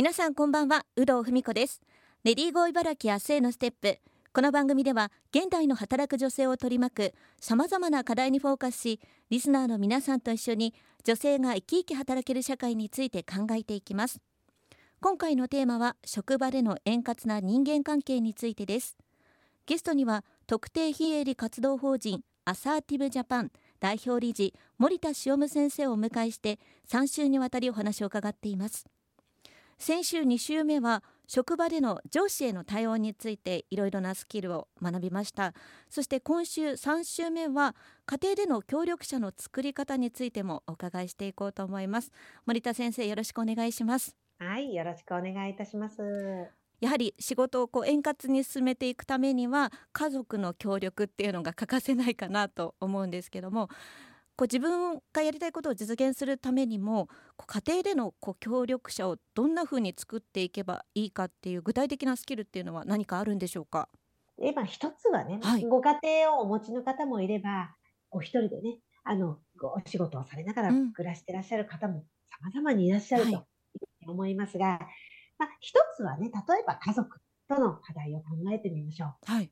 皆さんこんばんは有働文子です。レディーゴー茨城明日へのステップ。この番組では現代の働く女性を取り巻くさまざまな課題にフォーカスしリスナーの皆さんと一緒に女性が生き生き働ける社会について考えていきます。今回のテーマは職場での円滑な人間関係についてです。ゲストには特定非営利活動法人アサーティブジャパン代表理事森田塩務先生をお迎えして3週にわたりお話を伺っています。先週2週目は職場での上司への対応についていろいろなスキルを学びました。そして今週3週目は家庭での協力者の作り方についてもお伺いしていこうと思います。森田先生よろしくお願いします。はいよろしくお願いいたします。やはり仕事をこう円滑に進めていくためには家族の協力っていうのが欠かせないかなと思うんですけどもこう自分がやりたいことを実現するためにもこう家庭でのこう協力者をどんなふうに作っていけばいいかっていう具体的なスキルっていうのは何かあるんでしょうか？今一つはね、はい、ご家庭をお持ちの方もいればお一人でねあのお仕事をされながら暮らしてらっしゃる方も様々にいらっしゃると思いますが、はい、まあ、一つはね例えば家族との課題を考えてみましょう。はい、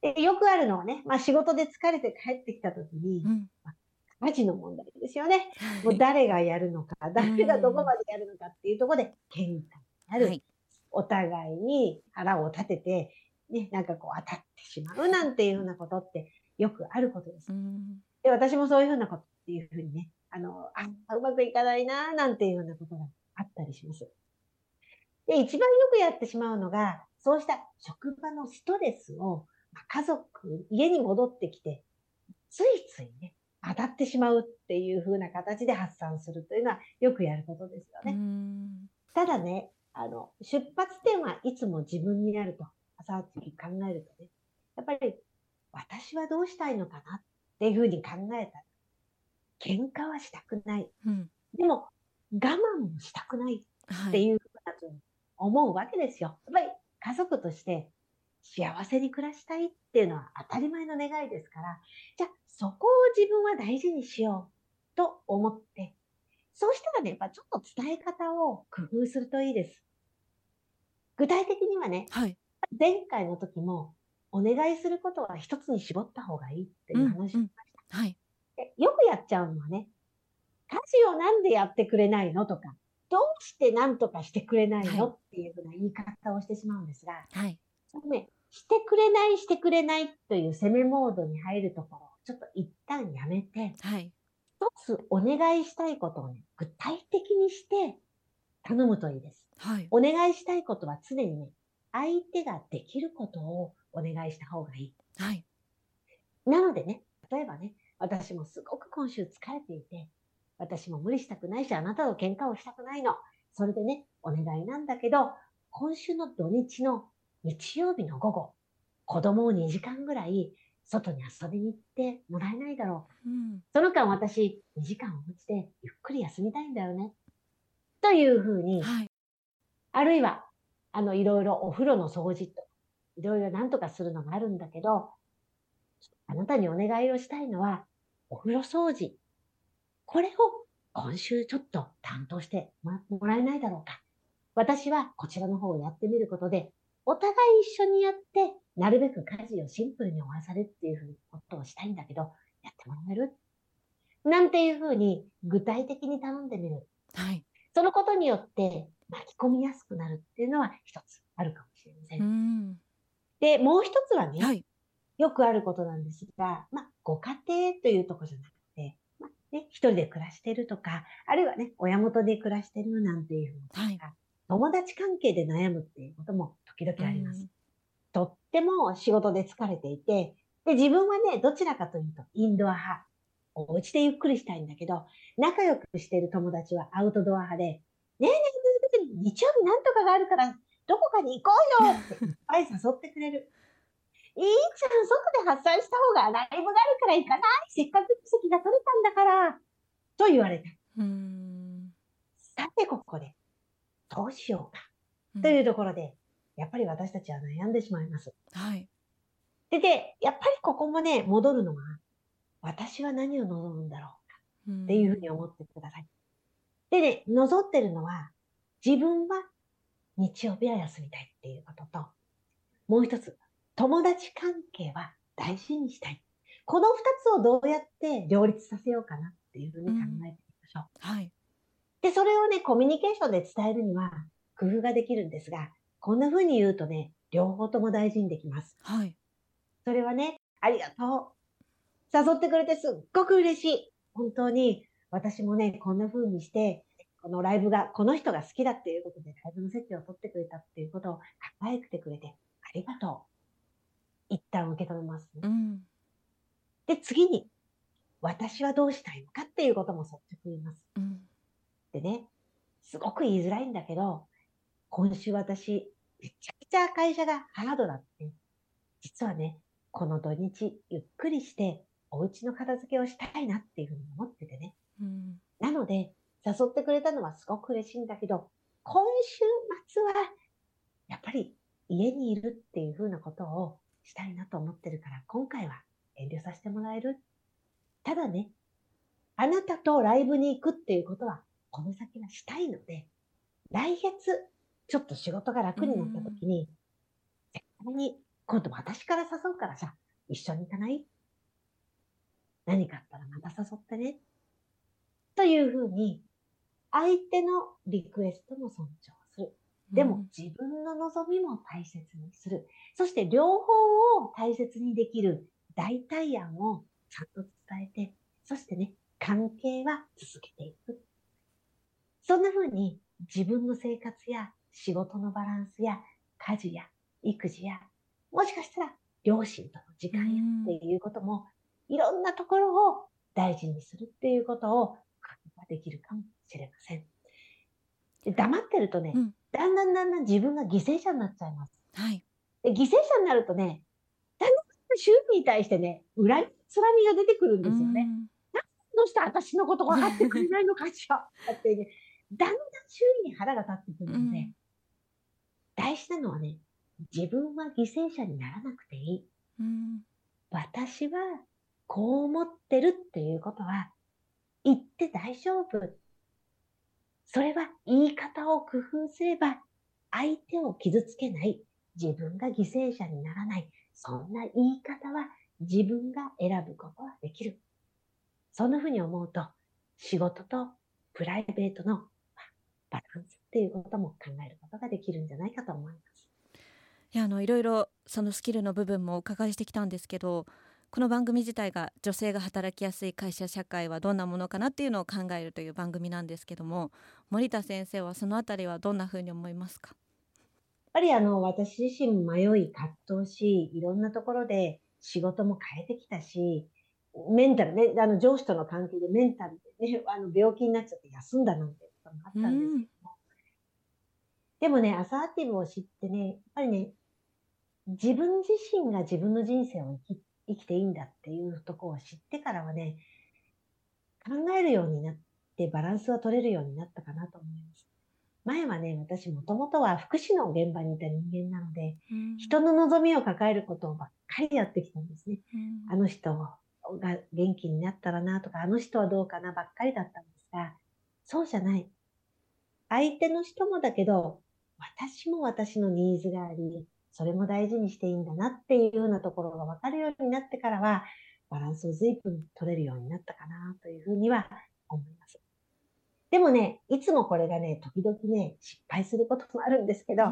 でよくあるのはね、まあ、仕事で疲れて帰ってきた時に、うん。まあ家事の問題ですよね。もう誰がやるのか、誰がどこまでやるのかっていうところで喧嘩になる。はい、お互いに腹を立てて、ね、なんかこう当たってしまうなんていうようなことってよくあることです。で、私もそういうふうなことっていうふうにね、あの、あ、うまくいかないな、なんていうようなことがあったりします。で、一番よくやってしまうのが、そうした職場のストレスを、家族、家に戻ってきて、ついついね、当たってしまうっていう風な形で発散するというのはよくやることですよね。ただね、あの、出発点はいつも自分にあると、朝起き考えるとね、やっぱり私はどうしたいのかなっていうふうに考えたら、喧嘩はしたくない。うん、でも、我慢もしたくないっていうふうな思うわけですよ。やっぱり家族として幸せに暮らしたいっていうのは当たり前の願いですから、じゃあそこを自分は大事にしようと思って、そうしたらね、やっぱちょっと伝え方を工夫するといいです。具体的にはね、はい、前回の時もお願いすることは一つに絞った方がいいっていう話をしました。うんうん、はい、よくやっちゃうのはね、家事をなんでやってくれないの？とか、どうして何とかしてくれないの、っていうふうな言い方をしてしまうんですが、はい、そのね、してくれない、してくれないという攻めモードに入るところをちょっと一旦やめて、はい、一つお願いしたいことをね、具体的にして頼むといいです。はい、お願いしたいことは常にね、相手ができることをお願いした方がいい。はい、なのでね、例えばね、私もすごく今週疲れていて、私も無理したくないし、あなたと喧嘩をしたくないの。それでね、お願いなんだけど、今週の土日の日曜日の午後、子供を2時間ぐらい外に遊びに行ってもらえないだろう。うん、その間私2時間お家でゆっくり休みたいんだよね。というふうに、はい、あるいは、あの、いろいろお風呂の掃除と、いろいろ何とかするのがあるんだけど、あなたにお願いをしたいのは、お風呂掃除。これを今週ちょっと担当してもらえないだろうか。私はこちらの方をやってみることで、お互い一緒にやって、なるべく家事をシンプルに終わらされるっていうふうにことをしたいんだけど、やってもらえる？なんていうふうに具体的に頼んでみる？はい。そのことによって巻き込みやすくなるっていうのは一つあるかもしれません。んで、もう一つはね、はい、よくあることなんですが、まあ、ご家庭というところじゃなくて、まあ、ね、一人で暮らしてるとか、あるいはね、親元で暮らしてるなんていうふうな、はい、友達関係で悩むっていうことも時々あります。とっても仕事で疲れていて、で、自分はね、どちらかというとインドア派。お家でゆっくりしたいんだけど、仲良くしてる友達はアウトドア派で、ねえねえねえ、日曜日なんとかがあるから、どこかに行こうよっていっぱい誘ってくれる。いいじゃん、外で発散した方がライブがあるから行かないせっかく席が取れたんだから、と言われた。さて、ここで、どうしようか。というところで、やっぱり私たちは悩んでしまいます。はい。で、で、やっぱりここもね、戻るのは、私は何を望むんだろうかっていうふうに思ってください。でね、望ってるのは、自分は日曜日は休みたいっていうことと、もう一つ、友達関係は大事にしたい。この二つをどうやって両立させようかなっていうふうに考えてみましょう。うん、はい。で、それをね、コミュニケーションで伝えるには工夫ができるんですが、こんなふうに言うとね、両方とも大事にできます。はい。それはね、ありがとう。誘ってくれてすっごく嬉しい。本当に、私もね、こんな風にして、このライブが、この人が好きだっていうことでライブの席を取ってくれたっていうことを考えてくれて、ありがとう。一旦受け止めますね。うん、で、次に、私はどうしたいのかっていうことも率直に言います。うん、でね、すごく言いづらいんだけど、今週私、めちゃくちゃ会社がハードだって、実はね、この土日、ゆっくりして、お家の片付けをしたいなっていうふうに思っててね。うん、なので、誘ってくれたのはすごく嬉しいんだけど、今週末は、やっぱり家にいるっていうふうなことをしたいなと思ってるから、今回は遠慮させてもらえる？ただね、あなたとライブに行くっていうことは、この先はしたいので、来月、ちょっと仕事が楽になった時に、絶対に今度私から誘うからさ、一緒に行かない？何かあったらまた誘ってね。というふうに、相手のリクエストも尊重する。でも自分の望みも大切にする。そして両方を大切にできる代替案をちゃんと伝えて、そしてね、関係は続けていく。そんな風に自分の生活や仕事のバランスや家事や育児やもしかしたら両親との時間やっていうことも、いろんなところを大事にするっていうことをができるかもしれません。で黙ってるとね、うん、だんだんだんだん自分が犠牲者になっちゃいます。はい。で犠牲者になるとね、だんだん周囲に対してね、恨み、つらみが出てくるんですよね。なんどうして私のこと分かってくれないのかしらってね、だんだん周囲に腹が立ってくるので、うん、大事なのはね、自分は犠牲者にならなくていい。うん、私はこう思ってるっていうことは言って大丈夫。それは言い方を工夫すれば相手を傷つけない。自分が犠牲者にならない。そんな言い方は自分が選ぶことはできる。そんなふうに思うと仕事とプライベートのバランスっていうことも考えることができるんじゃないかと思います。いやあのいろいろそのスキルの部分もお伺いしてきたんですけどこの番組自体が女性が働きやすい会社社会はどんなものかなっていうのを考えるという番組なんですけども森田先生はそのあたりはどんなふうに思いますか？やっぱりあの私自身迷い葛藤しいろんなところで仕事も変えてきたしメンタルねあの上司との関係でメンタルで、ね、あの病気になっちゃって休んだなんてあったんですけども、でもねアサーティブを知ってねやっぱりね自分自身が自分の人生を生き生きていいんだっていうところを知ってからはね、考えるようになってバランスは取れるようになったかなと思います。前はね、私もともとは福祉の現場にいた人間なので、うん、人の望みを抱えることをばっかりやってきたんですね。うん、あの人が元気になったらなとか、あの人はどうかなばっかりだったんですが、そうじゃない。相手の人もだけど、私も私のニーズがあり、それも大事にしていいんだなっていうようなところが分かるようになってからは、バランスを随分取れるようになったかなというふうには思います。でもね、いつもこれがね、時々ね、失敗することもあるんですけど、うん、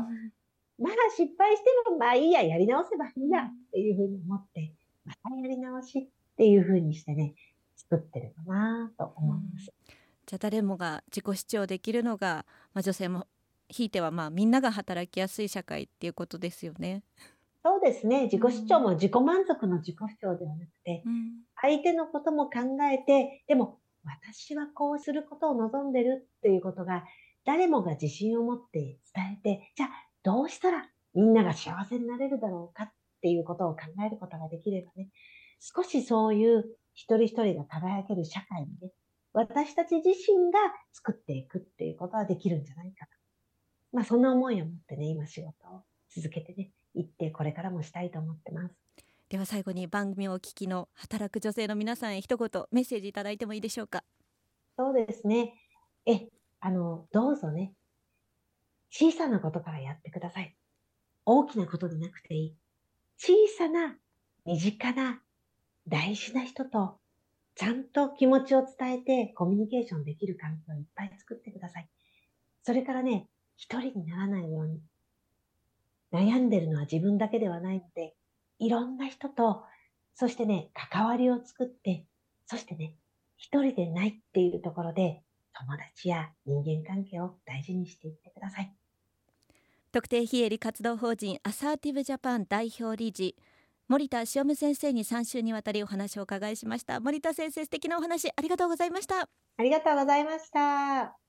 まあ失敗してもまあいいや、やり直せばいいやっていうふうに思って、またやり直しっていうふうにしてね、作ってるかなと思います。うん、じゃあ誰もが自己主張できるのが、まあ、女性もひいてはまあみんなが働きやすい社会っていうことですよね。そうですね。自己主張も自己満足の自己主張ではなくて、うん、相手のことも考えて、でも私はこうすることを望んでるっていうことが、誰もが自信を持って伝えて、じゃあどうしたらみんなが幸せになれるだろうかっていうことを考えることができればね、少しそういう一人一人が輝ける社会にね、私たち自身が作っていくっていうことはできるんじゃないかなまあそんな思いを持ってね、今仕事を続けてね、行ってこれからもしたいと思ってます。では最後に番組をお聞きの働く女性の皆さんへ一言メッセージいただいてもいいでしょうか？そうですね。え、あの、どうぞね、小さなことからやってください。大きなことでなくていい。小さな、身近な、大事な人と、ちゃんと気持ちを伝えてコミュニケーションできる環境をいっぱい作ってください。それからね、一人にならないように。悩んでるのは自分だけではないので、いろんな人と、そしてね、関わりを作って、そしてね、一人でないっていうところで、友達や人間関係を大事にしていってください。特定非営利活動法人アサーティブジャパン代表理事森田塩務先生に3週にわたりお話を伺いしました。森田先生素敵なお話ありがとうございました。ありがとうございました。